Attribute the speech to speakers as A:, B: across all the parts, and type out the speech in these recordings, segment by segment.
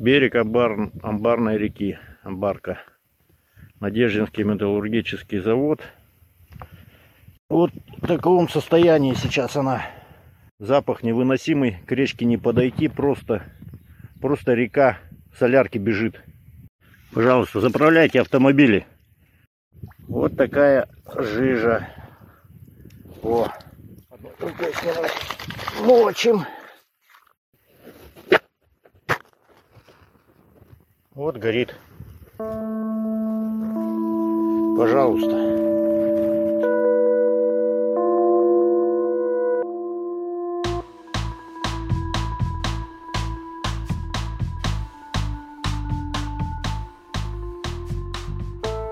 A: Берег Амбар... Амбарной реки. Амбарка. Надеждинский металлургический завод. Вот в таком состоянии сейчас она. Запах невыносимый, к речке не подойти, просто, просто река солярки бежит. Пожалуйста, заправляйте автомобили. Вот такая жижа. О, мочим. Вот горит. Пожалуйста.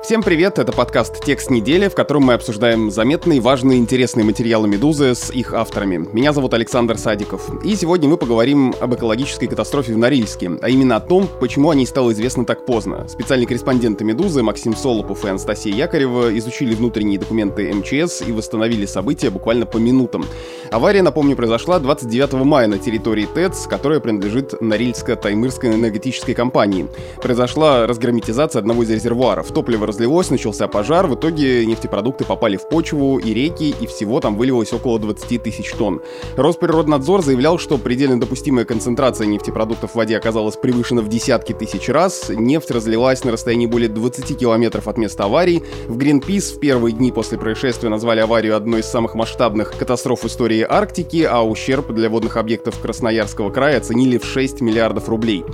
B: Всем привет, это подкаст «Текст недели», в котором мы обсуждаем заметные, важные, интересные материалы «Медузы» с их авторами. Меня зовут Александр Садиков. И сегодня мы поговорим об экологической катастрофе в Норильске, а именно о том, почему о ней стало известно так поздно. Специальные корреспонденты «Медузы» Максим Солопов и Анастасия Якорева изучили внутренние документы МЧС и восстановили события буквально по минутам. Авария, напомню, произошла 29 мая на территории ТЭЦ, которая принадлежит Норильско-Таймырской энергетической компании. Произошла разгерметизация одного из резервуаров. Топливо разлилось, начался пожар, в итоге нефтепродукты попали в почву и реки, и всего там вылилось около 20 тысяч тонн. Росприроднадзор заявлял, что предельно допустимая концентрация нефтепродуктов в воде оказалась превышена в десятки тысяч раз, нефть разлилась на расстоянии более 20 километров от места аварии. В Greenpeace в первые дни после происшествия назвали аварию одной из самых масштабных катастроф истории Арктики, а ущерб для водных объектов Красноярского края оценили в 6 миллиардов рублей.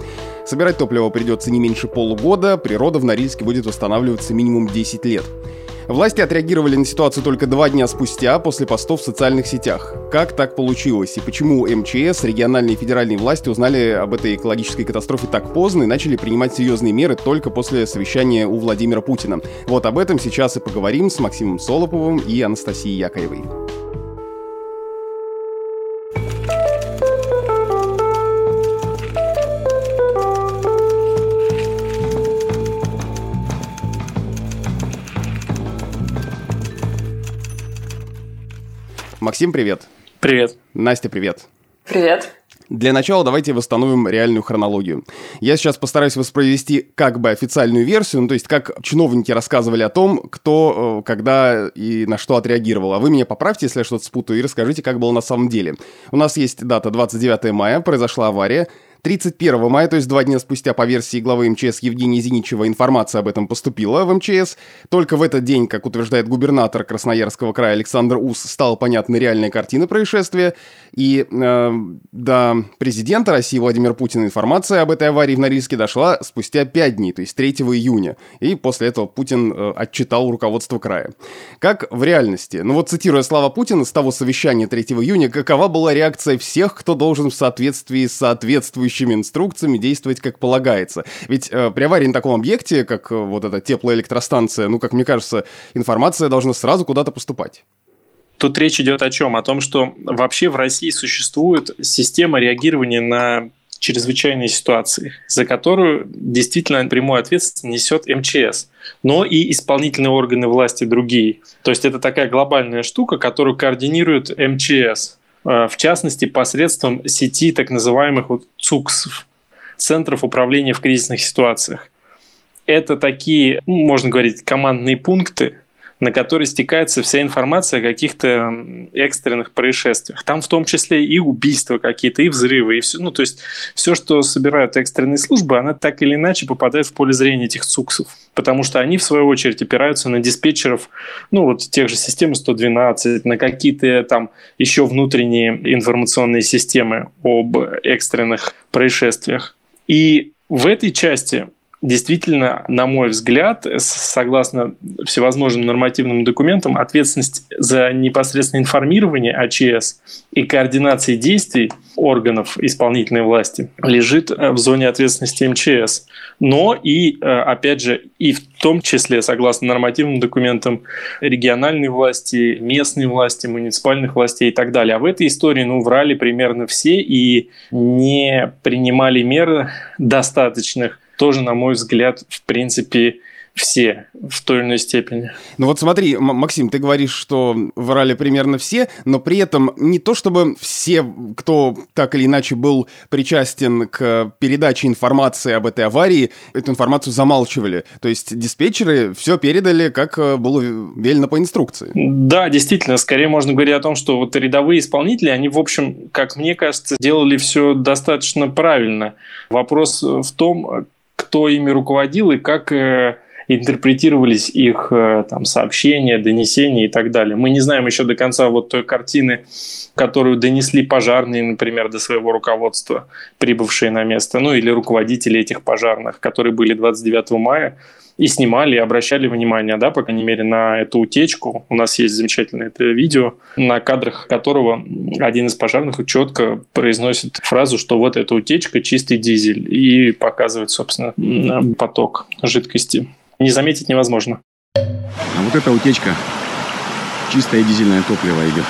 B: Собирать топливо придется не меньше полугода, природа в Норильске будет восстанавливаться минимум 10 лет. Власти отреагировали на ситуацию только два дня спустя после постов в социальных сетях. Как так получилось и почему МЧС, региональные и федеральные власти узнали об этой экологической катастрофе так поздно и начали принимать серьезные меры только после совещания у Владимира Путина? Вот об этом сейчас и поговорим с Максимом Солоповым и Анастасией Яковлевой. Максим, привет.
C: Привет.
B: Настя, привет.
D: Привет.
B: Для начала давайте восстановим реальную хронологию. Я сейчас постараюсь воспроизвести как бы официальную версию, ну, то есть как чиновники рассказывали о том, кто, э, когда и на что отреагировал. А вы меня поправьте, если я что-то спутаю, и расскажите, как было на самом деле. У нас есть дата 29 мая, произошла авария. 31 мая, то есть два дня спустя по версии главы МЧС Евгения Зиничева, информация об этом поступила в МЧС. Только в этот день, как утверждает губернатор Красноярского края Александр Ус, стала понятна реальная картина происшествия. И э, до президента России Владимира Путина информация об этой аварии в Норильске дошла спустя 5 дней, то есть 3 июня. И после этого Путин э, отчитал руководство края. Как в реальности? Ну вот цитируя слова Путина с того совещания 3 июня, какова была реакция всех, кто должен в соответствии с соответствующим соответствующими инструкциями действовать как полагается. Ведь э, при аварии на таком объекте, как э, вот эта теплоэлектростанция, ну, как мне кажется, информация должна сразу куда-то поступать.
C: Тут речь идет о чем? О том, что вообще в России существует система реагирования на чрезвычайные ситуации, за которую действительно прямую ответственность несет МЧС, но и исполнительные органы власти другие. То есть это такая глобальная штука, которую координирует МЧС. Э, в частности, посредством сети так называемых вот ЦУКСов, Центров управления в кризисных ситуациях. Это такие, ну, можно говорить, командные пункты, на который стекается вся информация о каких-то экстренных происшествиях. Там в том числе и убийства какие-то, и взрывы, и все. Ну, то есть все, что собирают экстренные службы, она так или иначе попадает в поле зрения этих ЦУКСов. Потому что они, в свою очередь, опираются на диспетчеров, ну, вот тех же систем 112, на какие-то там еще внутренние информационные системы об экстренных происшествиях. И в этой части действительно, на мой взгляд, согласно всевозможным нормативным документам, ответственность за непосредственное информирование АЧС и координации действий органов исполнительной власти лежит э, в зоне ответственности МЧС. Но и, э, опять же, и в том числе, согласно нормативным документам, региональной власти, местной власти, муниципальных властей и так далее. А в этой истории, ну, врали примерно все и не принимали меры достаточных тоже, на мой взгляд, в принципе, все в той или иной степени.
B: Ну вот смотри, Максим, ты говоришь, что врали примерно все, но при этом не то чтобы все, кто так или иначе был причастен к передаче информации об этой аварии, эту информацию замалчивали. То есть диспетчеры все передали, как э, было велено по инструкции.
C: Да, действительно, скорее можно говорить о том, что вот рядовые исполнители, они, в общем, как мне кажется, делали все достаточно правильно. Вопрос в том, кто ими руководил и как э, интерпретировались их э, там, сообщения, донесения и так далее. Мы не знаем еще до конца вот той картины, которую донесли пожарные, например, до своего руководства, прибывшие на место, ну или руководители этих пожарных, которые были 29 мая и снимали, и обращали внимание, да, по крайней мере, на эту утечку. У нас есть замечательное это видео, на кадрах которого один из пожарных четко произносит фразу, что вот эта утечка чистый дизель, и показывает, собственно, поток жидкости не заметить невозможно.
D: А вот эта утечка, чистое дизельное топливо идет.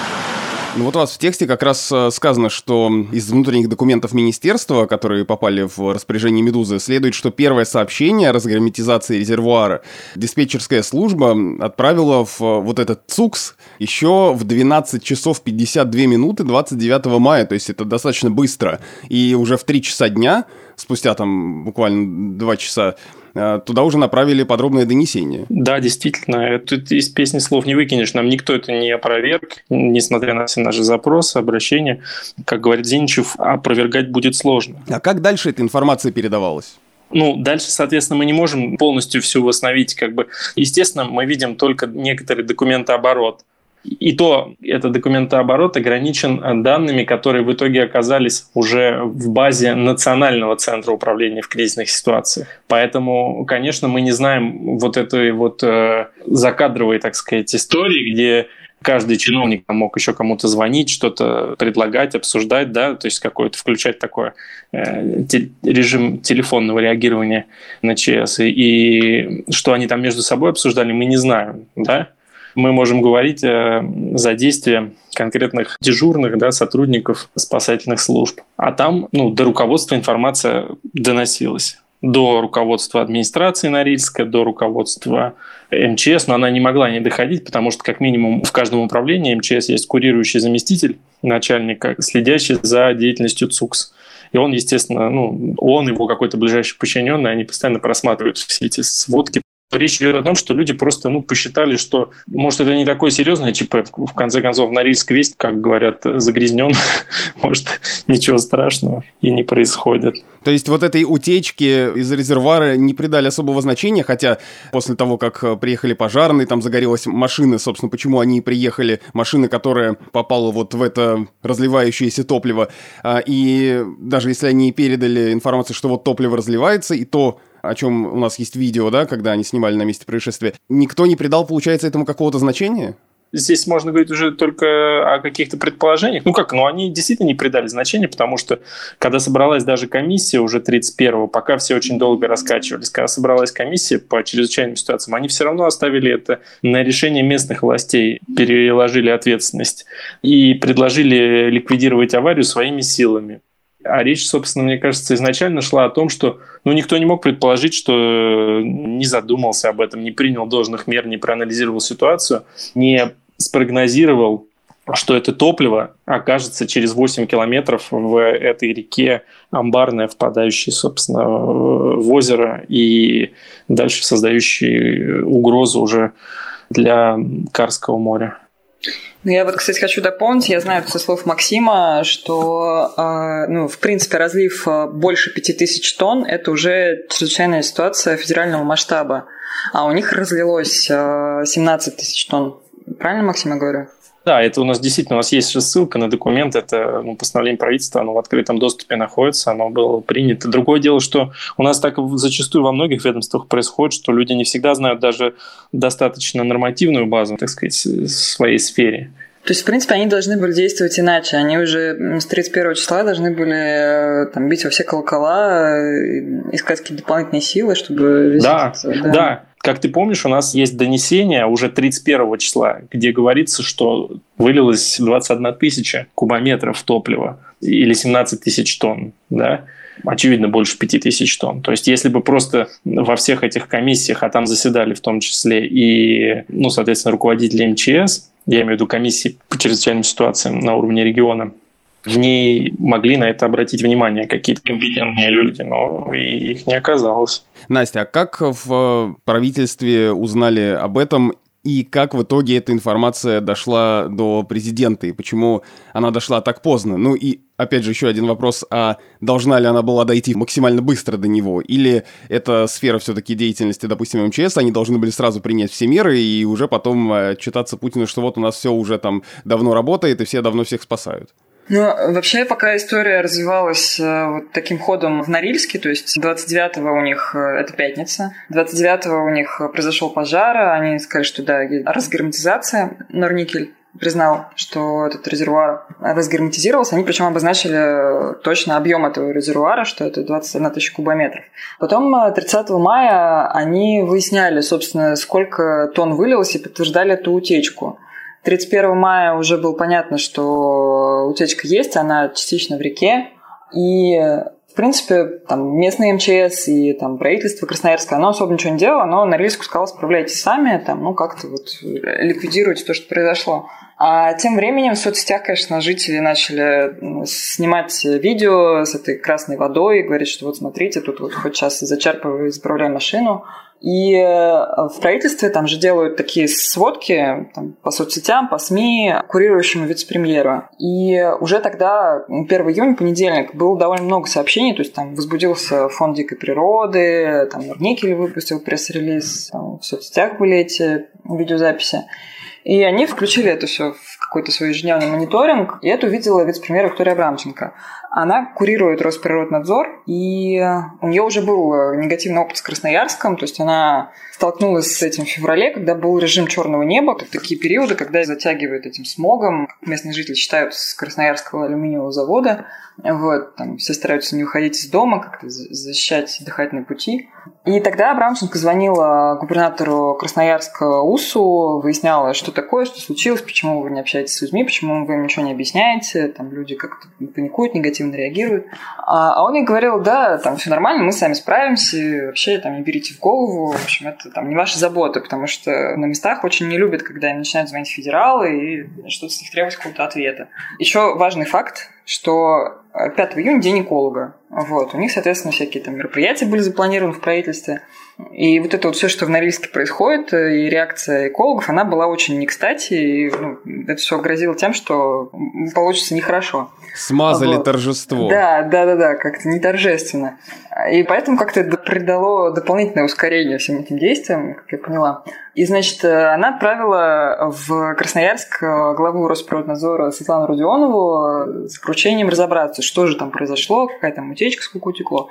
B: Ну вот у вас в тексте как раз э, сказано, что из внутренних документов министерства, которые попали в распоряжение «Медузы», следует, что первое сообщение о разгерметизации резервуара диспетчерская служба отправила в э, вот этот ЦУКС еще в 12 часов 52 минуты 29 мая, то есть это достаточно быстро. И уже в 3 часа дня, спустя там буквально 2 часа, туда уже направили подробное донесение.
C: Да, действительно, тут из песни слов не выкинешь. Нам никто это не опроверг, несмотря на все наши запросы, обращения. Как говорит Зинчев, опровергать будет сложно.
B: А как дальше эта информация передавалась?
C: Ну, дальше, соответственно, мы не можем полностью все восстановить. Как бы, естественно, мы видим только некоторые документооборот. И то этот документооборот ограничен э, данными, которые в итоге оказались уже в базе Национального центра управления в кризисных ситуациях. Поэтому, конечно, мы не знаем вот этой вот э, закадровой, так сказать, истории, где каждый чиновник мог еще кому-то звонить, что-то предлагать, обсуждать, да, то есть какой-то включать такой э, те, режим телефонного реагирования на ЧС. И, и что они там между собой обсуждали, мы не знаем, да мы можем говорить о задействии конкретных дежурных да, сотрудников спасательных служб. А там ну, до руководства информация доносилась до руководства администрации Норильска, до руководства МЧС, но она не могла не доходить, потому что как минимум в каждом управлении МЧС есть курирующий заместитель начальника, следящий за деятельностью ЦУКС. И он, естественно, ну, он, его какой-то ближайший подчиненный, они постоянно просматривают все эти сводки Речь идет о том, что люди просто ну, посчитали, что, может, это не такое серьезное, типа, в конце концов, Норильск весь, как говорят, загрязнен, может, ничего страшного и не происходит.
B: То есть вот этой утечке из резервуара не придали особого значения, хотя после того, как приехали пожарные, там загорелась машина, собственно, почему они приехали, машина, которая попала вот в это разливающееся топливо, а, и даже если они передали информацию, что вот топливо разливается, и то о чем у нас есть видео, да, когда они снимали на месте происшествия, никто не придал, получается, этому какого-то значения?
C: Здесь можно говорить уже только о каких-то предположениях. Ну как, ну они действительно не придали значения, потому что когда собралась даже комиссия уже 31-го, пока все очень долго раскачивались, когда собралась комиссия по чрезвычайным ситуациям, они все равно оставили это на решение местных властей, переложили ответственность и предложили ликвидировать аварию своими силами. А речь, собственно, мне кажется, изначально шла о том, что ну, никто не мог предположить, что не задумался об этом, не принял должных мер, не проанализировал ситуацию, не спрогнозировал, что это топливо окажется через 8 километров в этой реке Амбарная, впадающей, собственно, в озеро и дальше создающей угрозу уже для Карского моря.
E: Ну, я вот, кстати, хочу дополнить, я знаю со слов Максима, что, а, ну, в принципе, разлив а, больше 5000 тонн – это уже чрезвычайная ситуация федерального масштаба, а у них разлилось 17 а, тысяч тонн. Правильно, Максим, я говорю?
C: Да, это у нас действительно, у нас есть же ссылка на документ, это ну, постановление правительства, оно в открытом доступе находится, оно было принято. Другое дело, что у нас так зачастую во многих ведомствах происходит, что люди не всегда знают даже достаточно нормативную базу, так сказать, в своей сфере.
E: То есть, в принципе, они должны были действовать иначе. Они уже с 31 числа должны были э, там, бить во все колокола, э, искать какие-то дополнительные силы, чтобы...
C: Да, да, да как ты помнишь, у нас есть донесение уже 31 числа, где говорится, что вылилось 21 тысяча кубометров топлива или 17 тысяч тонн. Да? очевидно, больше 5000 тонн. То есть, если бы просто во всех этих комиссиях, а там заседали в том числе и, ну, соответственно, руководители МЧС, я имею в виду комиссии по чрезвычайным ситуациям на уровне региона, в ней могли на это обратить внимание какие-то компетентные люди, но их не оказалось.
B: Настя, а как в правительстве узнали об этом и как в итоге эта информация дошла до президента, и почему она дошла так поздно? Ну и, опять же, еще один вопрос, а должна ли она была дойти максимально быстро до него? Или это сфера все-таки деятельности, допустим, МЧС, они должны были сразу принять все меры и уже потом отчитаться Путину, что вот у нас все уже там давно работает, и все давно всех спасают?
E: Ну, вообще, пока история развивалась э, вот таким ходом в Норильске, то есть 29-го у них, э, это пятница, 29-го у них произошел пожар, они сказали, что да, разгерметизация, Норникель признал, что этот резервуар разгерметизировался. Они причем обозначили точно объем этого резервуара, что это 21 тысяча кубометров. Потом 30 э, мая они выясняли, собственно, сколько тонн вылилось и подтверждали эту утечку. 31 мая уже было понятно, что утечка есть, она частично в реке. И, в принципе, там местные МЧС и там правительство Красноярска, оно особо ничего не делало, но Норильску сказал, справляйтесь сами, там, ну, как-то вот ликвидируйте то, что произошло. А тем временем в соцсетях, конечно, жители начали снимать видео с этой красной водой и говорить, что вот смотрите, тут вот хоть сейчас зачерпываю, заправляю машину. И э, в правительстве там же делают такие сводки там, по соцсетям, по СМИ, курирующему вице-премьеру. И уже тогда, 1 июня, понедельник, было довольно много сообщений, то есть там возбудился фонд дикой природы, там Норникель выпустил пресс-релиз, в соцсетях были эти видеозаписи. И они включили это все в какой-то свой ежедневный мониторинг, и это увидела вице-премьер Виктория Абрамченко. Она курирует Росприроднадзор, и у нее уже был негативный опыт с Красноярском, то есть она столкнулась с этим в феврале, когда был режим черного неба, такие периоды, когда затягивают этим смогом. Местные жители считают с Красноярского алюминиевого завода. Вот, там все стараются не уходить из дома, как-то защищать дыхательные пути. И тогда Абрамченко звонила губернатору Красноярска УСУ, выясняла, что такое, что случилось, почему вы не общаетесь с людьми, почему вы им ничего не объясняете, там люди как-то паникуют, негативно реагируют. А, а он ей говорил, да, там все нормально, мы сами справимся, вообще там не берите в голову, в общем, это там не ваша забота, потому что на местах очень не любят, когда им начинают звонить федералы и что-то с них требовать какого-то ответа. Еще важный факт, что 5 июня день эколога. Вот. У них, соответственно, всякие там мероприятия были запланированы в правительстве. И вот это вот все, что в Норильске происходит, и реакция экологов, она была очень не кстати, и ну, это все грозило тем, что получится нехорошо.
B: Смазали вот. торжество.
E: Да, да, да, да, как-то не торжественно. И поэтому как-то это придало дополнительное ускорение всем этим действиям, как я поняла. И, значит, она отправила в Красноярск главу Росприроднадзора Светлану Родионову с поручением разобраться, что же там произошло, какая там утечка, сколько утекло.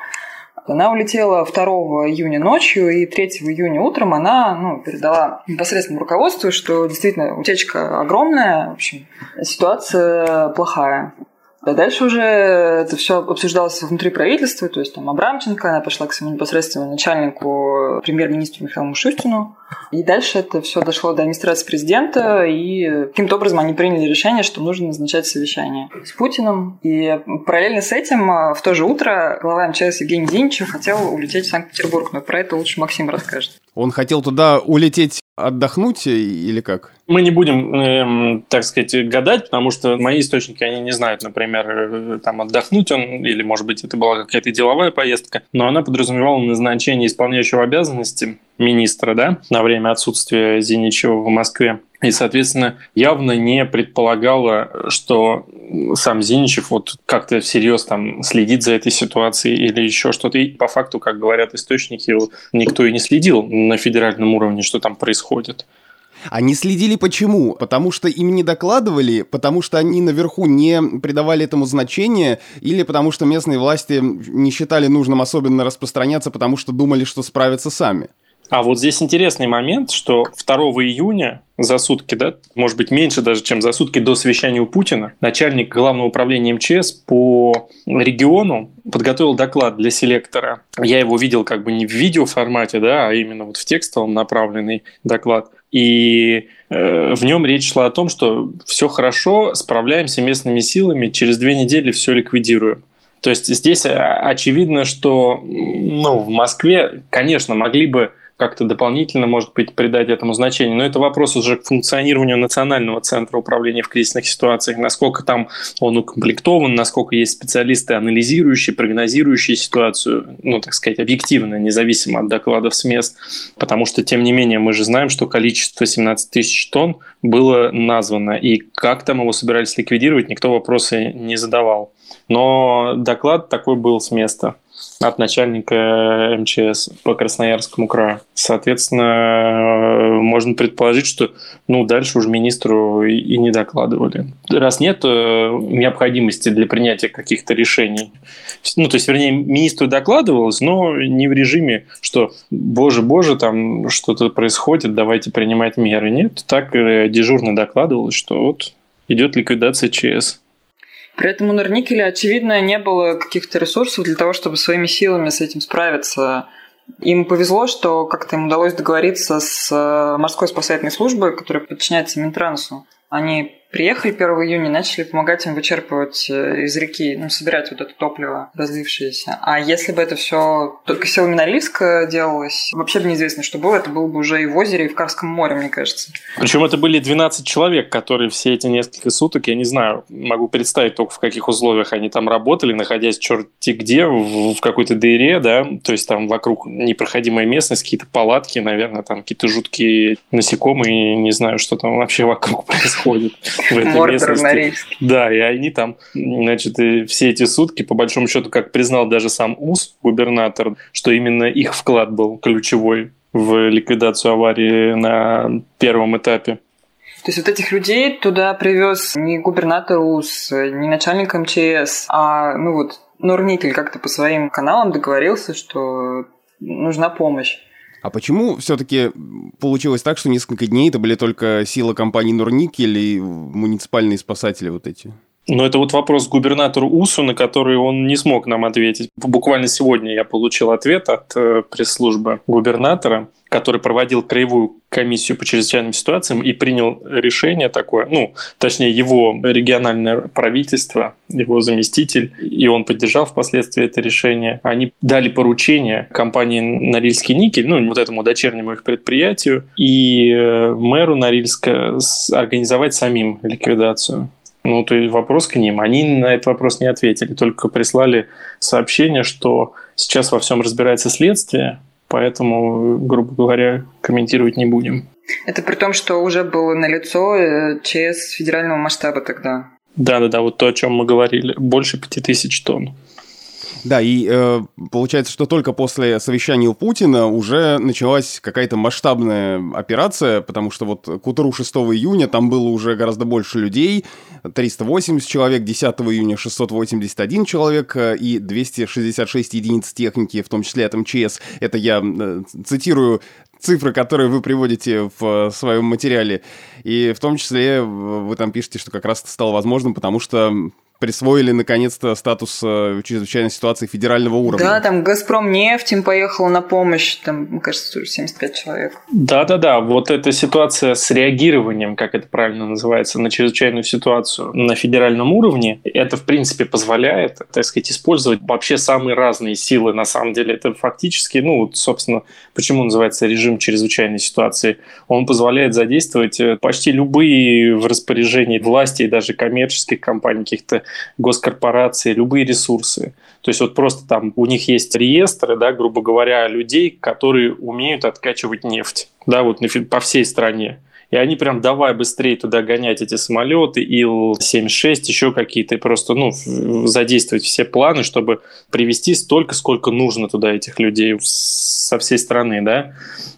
E: Она улетела 2 июня ночью, и 3 июня утром она ну, передала непосредственному руководству, что действительно утечка огромная, в общем, ситуация плохая. А дальше уже это все обсуждалось внутри правительства, то есть там Абрамченко, она пошла к своему непосредственному начальнику, премьер-министру Михаилу Мушустину. И дальше это все дошло до администрации президента, и каким-то образом они приняли решение, что нужно назначать совещание с Путиным. И параллельно с этим а, в то же утро глава МЧС Евгений Зиничев хотел улететь в Санкт-Петербург, но про это лучше Максим расскажет.
B: Он хотел туда улететь отдохнуть или как?
C: Мы не будем, э, так сказать, гадать, потому что мои источники, они не знают, например, э, там отдохнуть он, или, может быть, это была какая-то деловая поездка, но она подразумевала назначение исполняющего обязанности министра, да, на время отсутствия Зиничева в Москве. И, соответственно, явно не предполагала, что сам Зиничев вот как-то всерьез там следит за этой ситуацией или еще что-то. И по факту, как говорят источники, никто и не следил на федеральном уровне, что там происходит.
B: Они следили почему? Потому что им не докладывали, потому что они наверху не придавали этому значения, или потому что местные власти не считали нужным особенно распространяться, потому что думали, что справятся сами.
C: А вот здесь интересный момент, что 2 июня за сутки, да, может быть, меньше даже, чем за сутки до совещания у Путина, начальник главного управления МЧС по региону подготовил доклад для селектора. Я его видел как бы не в видеоформате, да, а именно вот в текстовом направленный доклад. И э, в нем речь шла о том, что все хорошо, справляемся местными силами, через две недели все ликвидируем. То есть здесь очевидно, что ну, в Москве, конечно, могли бы как-то дополнительно, может быть, придать этому значение. Но это вопрос уже к функционированию Национального центра управления в кризисных ситуациях, насколько там он укомплектован, насколько есть специалисты, анализирующие, прогнозирующие ситуацию, ну, так сказать, объективно, независимо от докладов с мест. Потому что, тем не менее, мы же знаем, что количество 17 тысяч тонн было названо, и как там его собирались ликвидировать, никто вопросы не задавал. Но доклад такой был с места от начальника МЧС по Красноярскому краю. Соответственно, можно предположить, что ну, дальше уже министру и не докладывали. Раз нет э, необходимости для принятия каких-то решений, ну, то есть, вернее, министру докладывалось, но не в режиме, что, боже-боже, там что-то происходит, давайте принимать меры. Нет, так э, дежурно докладывалось, что вот идет ликвидация ЧС.
E: При этом у Норникеля, очевидно, не было каких-то ресурсов для того, чтобы своими силами с этим справиться. Им повезло, что как-то им удалось договориться с э, морской спасательной службой, которая подчиняется Минтрансу. Они приехали 1 июня, начали помогать им вычерпывать э, из реки, ну, собирать вот это топливо разлившееся. А если бы это все только силами Норильска делалось, вообще бы неизвестно, что было. Это было бы уже и в озере, и в Карском море, мне кажется.
C: Причем это были 12 человек, которые все эти несколько суток, я не знаю, могу представить только в каких условиях они там работали, находясь черти где, в, в какой-то дыре, да, то есть там вокруг непроходимая местность, какие-то палатки, наверное, там какие-то жуткие насекомые, не знаю, что там вообще вокруг происходит в этой Мордор местности. Да, и они там, значит, все эти сутки, по большому счету, как признал даже сам УС, губернатор, что именно их вклад был ключевой в ликвидацию аварии на первом этапе.
E: То есть вот этих людей туда привез не губернатор УС, не начальник МЧС, а ну вот Норникель как-то по своим каналам договорился, что нужна помощь.
B: А почему все-таки получилось так, что несколько дней это были только сила компании Норникель и муниципальные спасатели вот эти?
C: Ну, это вот вопрос губернатору УСУ, на который он не смог нам ответить. Буквально сегодня я получил ответ от э, пресс-службы губернатора, который проводил краевую комиссию по чрезвычайным ситуациям и принял решение такое, ну, точнее, его региональное правительство, его заместитель, и он поддержал впоследствии это решение. Они дали поручение компании «Норильский никель», ну, вот этому дочернему их предприятию, и э, мэру Норильска организовать самим ликвидацию. Ну, то есть вопрос к ним. Они на этот вопрос не ответили, только прислали сообщение, что сейчас во всем разбирается следствие, поэтому, грубо говоря, комментировать не будем.
E: Это при том, что уже было налицо э, ЧС федерального масштаба тогда.
C: Да-да-да, вот то, о чем мы говорили. Больше 5000 тонн.
B: Да, и э, получается, что только после совещания у Путина уже началась какая-то масштабная операция, потому что вот к утру 6 июня там было уже гораздо больше людей, 380 человек, 10 июня 681 человек э, и 266 единиц техники, в том числе от МЧС. Это я э, цитирую цифры, которые вы приводите в своем материале. И в том числе вы там пишете, что как раз это стало возможным, потому что присвоили наконец-то статус э, чрезвычайной ситуации федерального уровня.
E: Да, там Газпром нефть им поехала на помощь, там, мне кажется, тоже 75 человек.
C: Да-да-да, вот эта ситуация с реагированием, как это правильно называется, на чрезвычайную ситуацию на федеральном уровне, это, в принципе, позволяет, так сказать, использовать вообще самые разные силы, на самом деле. Это фактически, ну, вот, собственно, почему называется режим чрезвычайной ситуации? Он позволяет задействовать э, почти любые в распоряжении власти и даже коммерческих компаний, каких-то госкорпорации, любые ресурсы. То есть вот просто там у них есть реестры, да, грубо говоря, людей, которые умеют откачивать нефть, да, вот по всей стране. И они прям давай быстрее туда гонять эти самолеты, Ил-76, еще какие-то, просто ну, задействовать все планы, чтобы привести столько, сколько нужно туда этих людей со всей страны, да.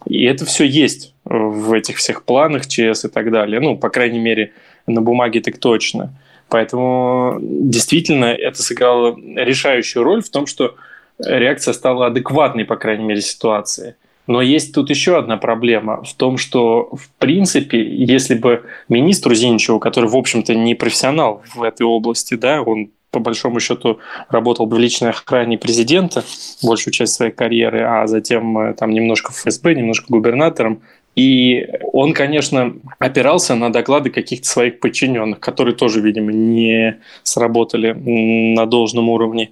C: И это все есть в этих всех планах ЧС и так далее. Ну, по крайней мере, на бумаге так точно. Поэтому действительно это сыграло решающую роль в том, что реакция стала адекватной, по крайней мере, ситуации. Но есть тут еще одна проблема в том, что, в принципе, если бы министру Зиничеву, который, в общем-то, не профессионал в этой области, да, он по большому счету работал в личной охране президента большую часть своей карьеры, а затем э, там немножко в ФСБ, немножко губернатором, И он, конечно, опирался на доклады каких-то своих подчиненных, которые тоже, видимо, не сработали на должном уровне.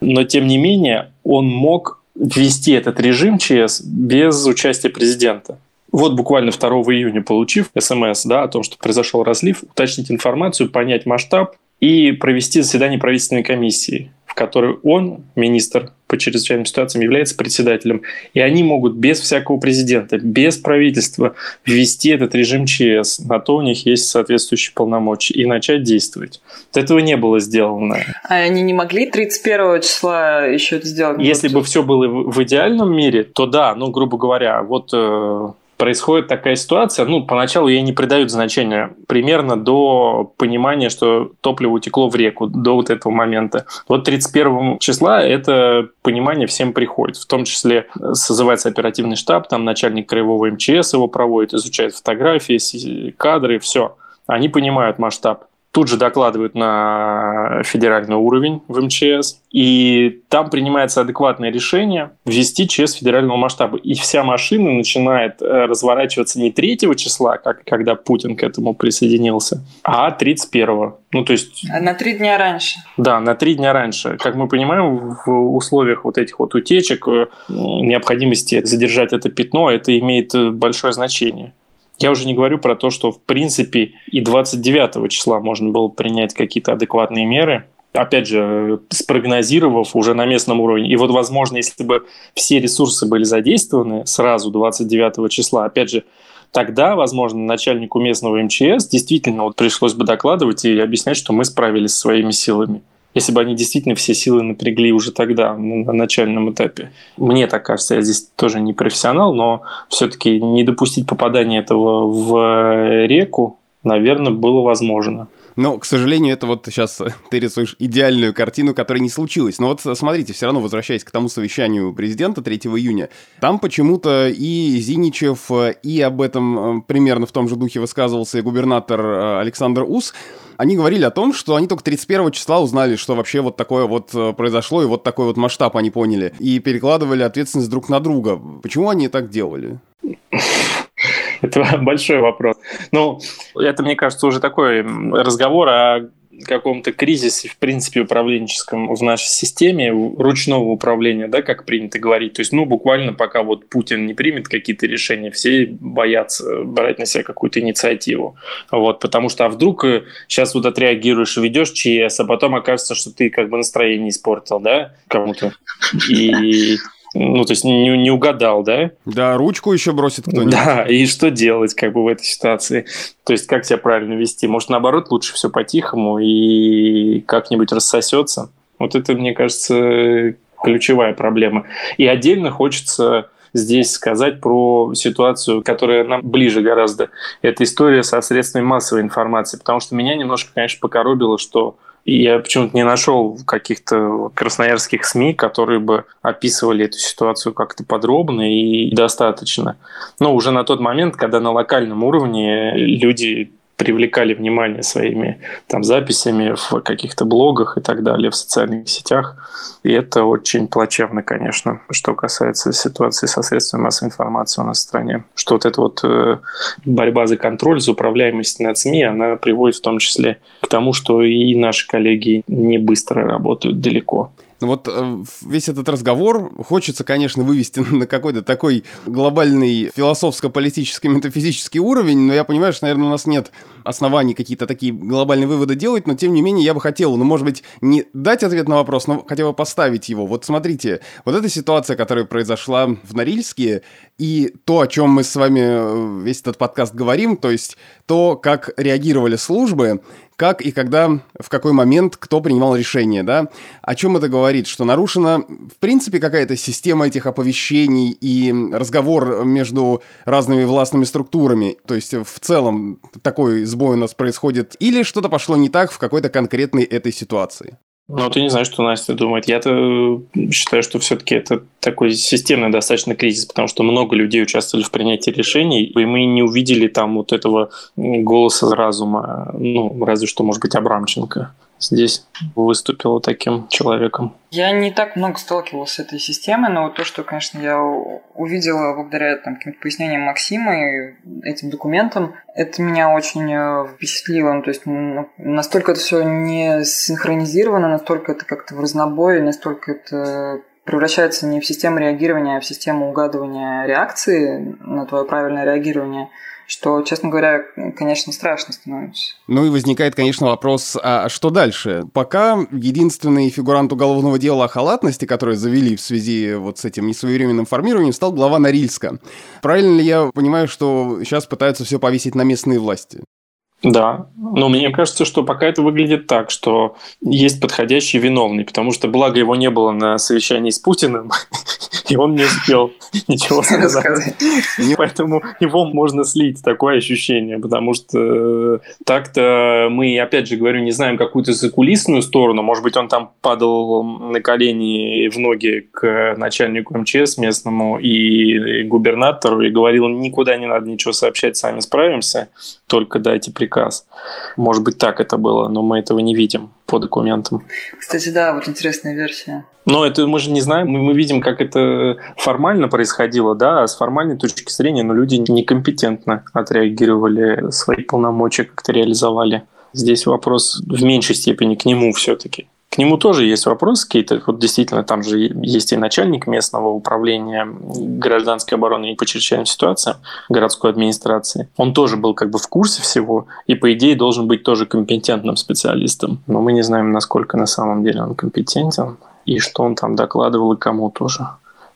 C: Но, тем не менее, он мог ввести этот режим ЧС без участия президента. Вот буквально 2 июня, получив смс да, о том, что произошел разлив, уточнить информацию, понять масштаб и провести заседание правительственной комиссии которой он, министр по чрезвычайным ситуациям, является председателем. И они могут без всякого президента, без правительства ввести этот режим ЧС. На то у них есть соответствующие полномочия. И начать действовать. Вот этого не было сделано.
E: А они не могли 31 числа еще это сделать?
C: Если бы все было в идеальном мире, то да, ну, грубо говоря, вот э, происходит такая ситуация, ну, поначалу ей не придают значения, примерно до понимания, что топливо утекло в реку, до вот этого момента. Вот 31 числа это понимание всем приходит, в том числе созывается оперативный штаб, там начальник краевого МЧС его проводит, изучает фотографии, кадры, все. Они понимают масштаб тут же докладывают на федеральный уровень в МЧС, и там принимается адекватное решение ввести ЧС федерального масштаба. И вся машина начинает э, разворачиваться не 3 числа, как когда Путин к этому присоединился, а 31. Ну, то есть...
E: А на три дня раньше.
C: Да, на три дня раньше. Как мы понимаем, в условиях вот этих вот утечек, э, необходимости задержать это пятно, это имеет э, большое значение. Я уже не говорю про то, что в принципе и 29 числа можно было принять какие-то адекватные меры, опять же, спрогнозировав уже на местном уровне. И вот, возможно, если бы все ресурсы были задействованы сразу 29 числа, опять же, тогда, возможно, начальнику местного МЧС действительно вот пришлось бы докладывать и объяснять, что мы справились своими силами если бы они действительно все силы напрягли уже тогда, на начальном этапе. Мне так кажется, я здесь тоже не профессионал, но все-таки не допустить попадания этого в реку, наверное, было возможно.
B: Но, к сожалению, это вот сейчас ты рисуешь идеальную картину, которая не случилась. Но вот смотрите, все равно возвращаясь к тому совещанию президента 3 июня, там почему-то и Зиничев, и об этом э, примерно в том же духе высказывался и губернатор э, Александр Ус, они говорили о том, что они только 31 числа узнали, что вообще вот такое вот э, произошло, и вот такой вот масштаб они поняли, и перекладывали ответственность друг на друга. Почему они так делали?
C: Это большой вопрос. Ну, это, мне кажется, уже такой разговор о каком-то кризисе, в принципе, управленческом в нашей системе, ручного управления, да, как принято говорить. То есть, ну, буквально пока вот Путин не примет какие-то решения, все боятся брать на себя какую-то инициативу. Вот, потому что, а вдруг сейчас э, вот отреагируешь, ведешь ЧС, а потом окажется, что ты как бы настроение испортил, да, кому-то. И ну, то есть не, не угадал, да?
B: Да, ручку еще бросит кто-нибудь.
C: Да, и что делать как бы в этой ситуации? То есть как себя правильно вести? Может, наоборот, лучше все по-тихому и как-нибудь рассосется? Вот это, мне кажется, ключевая проблема. И отдельно хочется здесь сказать про ситуацию, которая нам ближе гораздо. Это история со средствами массовой информации, потому что меня немножко, конечно, покоробило, что я почему-то не нашел каких-то красноярских СМИ, которые бы описывали эту ситуацию как-то подробно и достаточно. Но уже на тот момент, когда на локальном уровне люди привлекали внимание своими там записями в каких-то блогах и так далее, в социальных сетях. И это очень плачевно, конечно, что касается ситуации со средствами массовой информации у нас в стране. Что вот эта вот э, борьба за контроль, за управляемость над СМИ, она приводит в том числе к тому, что и наши коллеги не быстро работают далеко.
B: Вот э, весь этот разговор хочется, конечно, вывести на какой-то такой глобальный философско-политический, метафизический уровень, но я понимаю, что, наверное, у нас нет оснований какие-то такие глобальные выводы делать, но тем не менее я бы хотел, ну, может быть, не дать ответ на вопрос, но хотя бы поставить его. Вот смотрите, вот эта ситуация, которая произошла в Норильске, и то, о чем мы с вами э, весь этот подкаст говорим, то есть то, как реагировали службы, как и когда, в какой момент кто принимал решение, да? О чем это говорит? Что нарушена, в принципе, какая-то система этих оповещений и разговор между разными властными структурами. То есть, в целом, такой сбой у нас происходит. Или что-то пошло не так в какой-то конкретной этой ситуации?
C: Ну, ты не знаешь, что Настя думает. Я-то считаю, что все-таки это такой системный достаточно кризис, потому что много людей участвовали в принятии решений, и мы не увидели там вот этого голоса разума, ну, разве что, может быть, Абрамченко. Здесь выступила таким человеком.
E: Я не так много сталкивался с этой системой, но вот то, что, конечно, я увидела благодаря там, каким-то пояснениям Максима и этим документам, это меня очень э, впечатлило. Ну, то есть настолько это все не синхронизировано, настолько это как-то в разнобой, настолько это превращается не в систему реагирования, а в систему угадывания реакции на твое правильное реагирование – что, честно говоря, конечно, страшно становится.
B: Ну и возникает, конечно, вопрос, а что дальше? Пока единственный фигурант уголовного дела о халатности, который завели в связи вот с этим несвоевременным формированием, стал глава Норильска. Правильно ли я понимаю, что сейчас пытаются все повесить на местные власти?
C: Да, но мне кажется, что пока это выглядит так, что есть подходящий виновный, потому что благо его не было на совещании с Путиным, и он не успел ничего сказать. Поэтому его можно слить, такое ощущение, потому что э, так-то мы, опять же говорю, не знаем какую-то закулисную сторону, может быть, он там падал на колени в ноги к начальнику МЧС местному и губернатору и говорил, никуда не надо ничего сообщать, сами справимся, только дайте приказ приказ. Может быть, так это было, но мы этого не видим по документам.
E: Кстати, да, вот интересная версия.
C: Но это мы же не знаем, мы, видим, как это формально происходило, да, а с формальной точки зрения, но ну, люди некомпетентно отреагировали, свои полномочия как-то реализовали. Здесь вопрос в меньшей степени к нему все-таки. К нему тоже есть вопросы какие-то. Вот действительно, там же есть и начальник местного управления гражданской обороны и по чрезвычайным ситуациям городской администрации. Он тоже был как бы в курсе всего и, по идее, должен быть тоже компетентным специалистом. Но мы не знаем, насколько на самом деле он компетентен и что он там докладывал и кому тоже.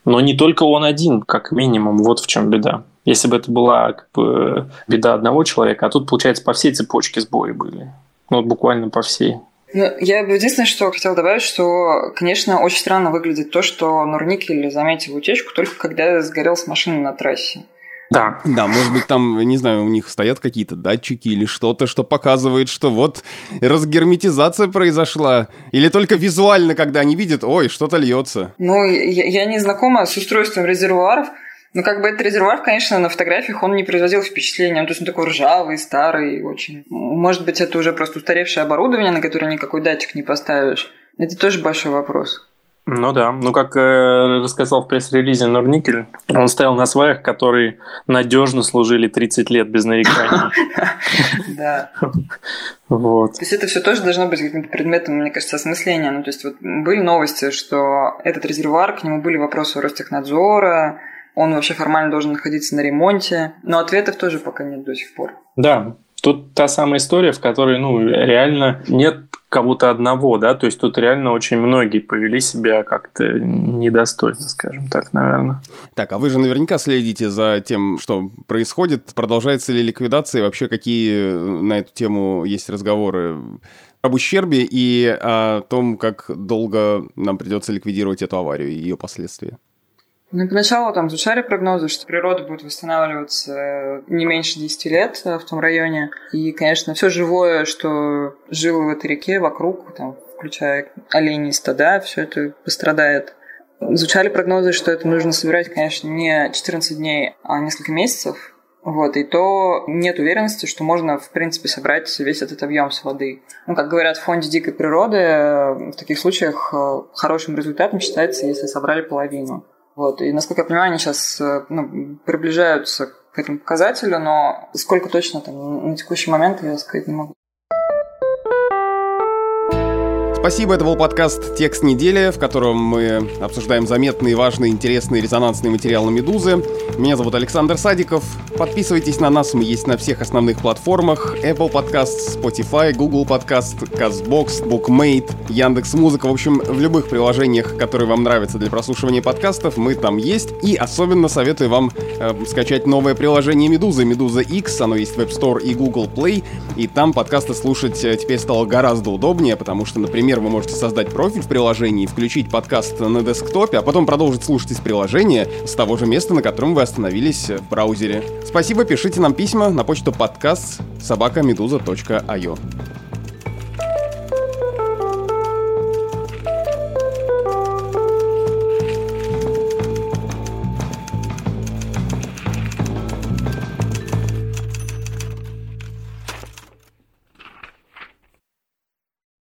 C: Но не только он один, как минимум. Вот в чем беда. Если бы это была как бы, беда одного человека, а тут, получается, по всей цепочке сбои были. Ну, вот буквально по всей.
E: Ну, я бы единственное, что хотела добавить, что, конечно, очень странно выглядит то, что Норникель заметил утечку только когда сгорелась машина на трассе.
C: Да.
B: Да, может быть, там, не знаю, у них стоят какие-то датчики или что-то, что показывает, что вот разгерметизация произошла. Или только визуально, когда они видят, ой, что-то льется.
E: Ну, я, я не знакома с устройством резервуаров, ну, как бы этот резервуар, конечно, на фотографиях он не производил впечатления. Он, то есть он такой ржавый, старый очень. Может быть, это уже просто устаревшее оборудование, на которое никакой датчик не поставишь. Это тоже большой вопрос.
C: Ну да, ну как э, рассказал в пресс-релизе Норникель, он стоял на сваях, которые надежно служили 30 лет без нареканий.
E: Да.
C: Вот.
E: То есть это все тоже должно быть каким-то предметом, мне кажется, осмысления. Ну, то есть вот были новости, что этот резервуар, к нему были вопросы Ростехнадзора, он вообще формально должен находиться на ремонте, но ответов тоже пока нет до сих пор.
C: Да, тут та самая история, в которой, ну, реально нет кого-то одного, да, то есть тут реально очень многие повели себя как-то недостойно, скажем так, наверное.
B: Так, а вы же наверняка следите за тем, что происходит, продолжается ли ликвидация, и вообще какие на эту тему есть разговоры об ущербе и о том, как долго нам придется ликвидировать эту аварию и ее последствия.
E: Ну, поначалу там звучали прогнозы, что природа будет восстанавливаться э, не меньше 10 лет э, в том районе. И, конечно, все живое, что жило в этой реке вокруг, там, включая оленей стада, все это пострадает. Звучали прогнозы, что это нужно собирать, конечно, не 14 дней, а несколько месяцев. Вот, и то нет уверенности, что можно, в принципе, собрать весь этот объем с воды. Ну, как говорят в фонде дикой природы, э, в таких случаях хорошим результатом считается, если собрали половину. Вот. И, насколько я понимаю, они сейчас э, ну, приближаются к этому показателю, но сколько точно там на текущий момент я сказать не могу.
B: Спасибо, это был подкаст «Текст недели», в котором мы обсуждаем заметные, важные, интересные, резонансные материалы «Медузы». Меня зовут Александр Садиков. Подписывайтесь на нас, мы есть на всех основных платформах. Apple Podcast, Spotify, Google Podcast, CastBox, BookMate, Яндекс.Музыка. В общем, в любых приложениях, которые вам нравятся для прослушивания подкастов, мы там есть. И особенно советую вам э, скачать новое приложение «Медузы», «Медуза X». Оно есть в App Store и Google Play. И там подкасты слушать э, теперь стало гораздо удобнее, потому что, например, Например, вы можете создать профиль в приложении, включить подкаст на десктопе, а потом продолжить слушать из приложения с того же места, на котором вы остановились в браузере. Спасибо, пишите нам письма на почту подкаст собакамедуза.io.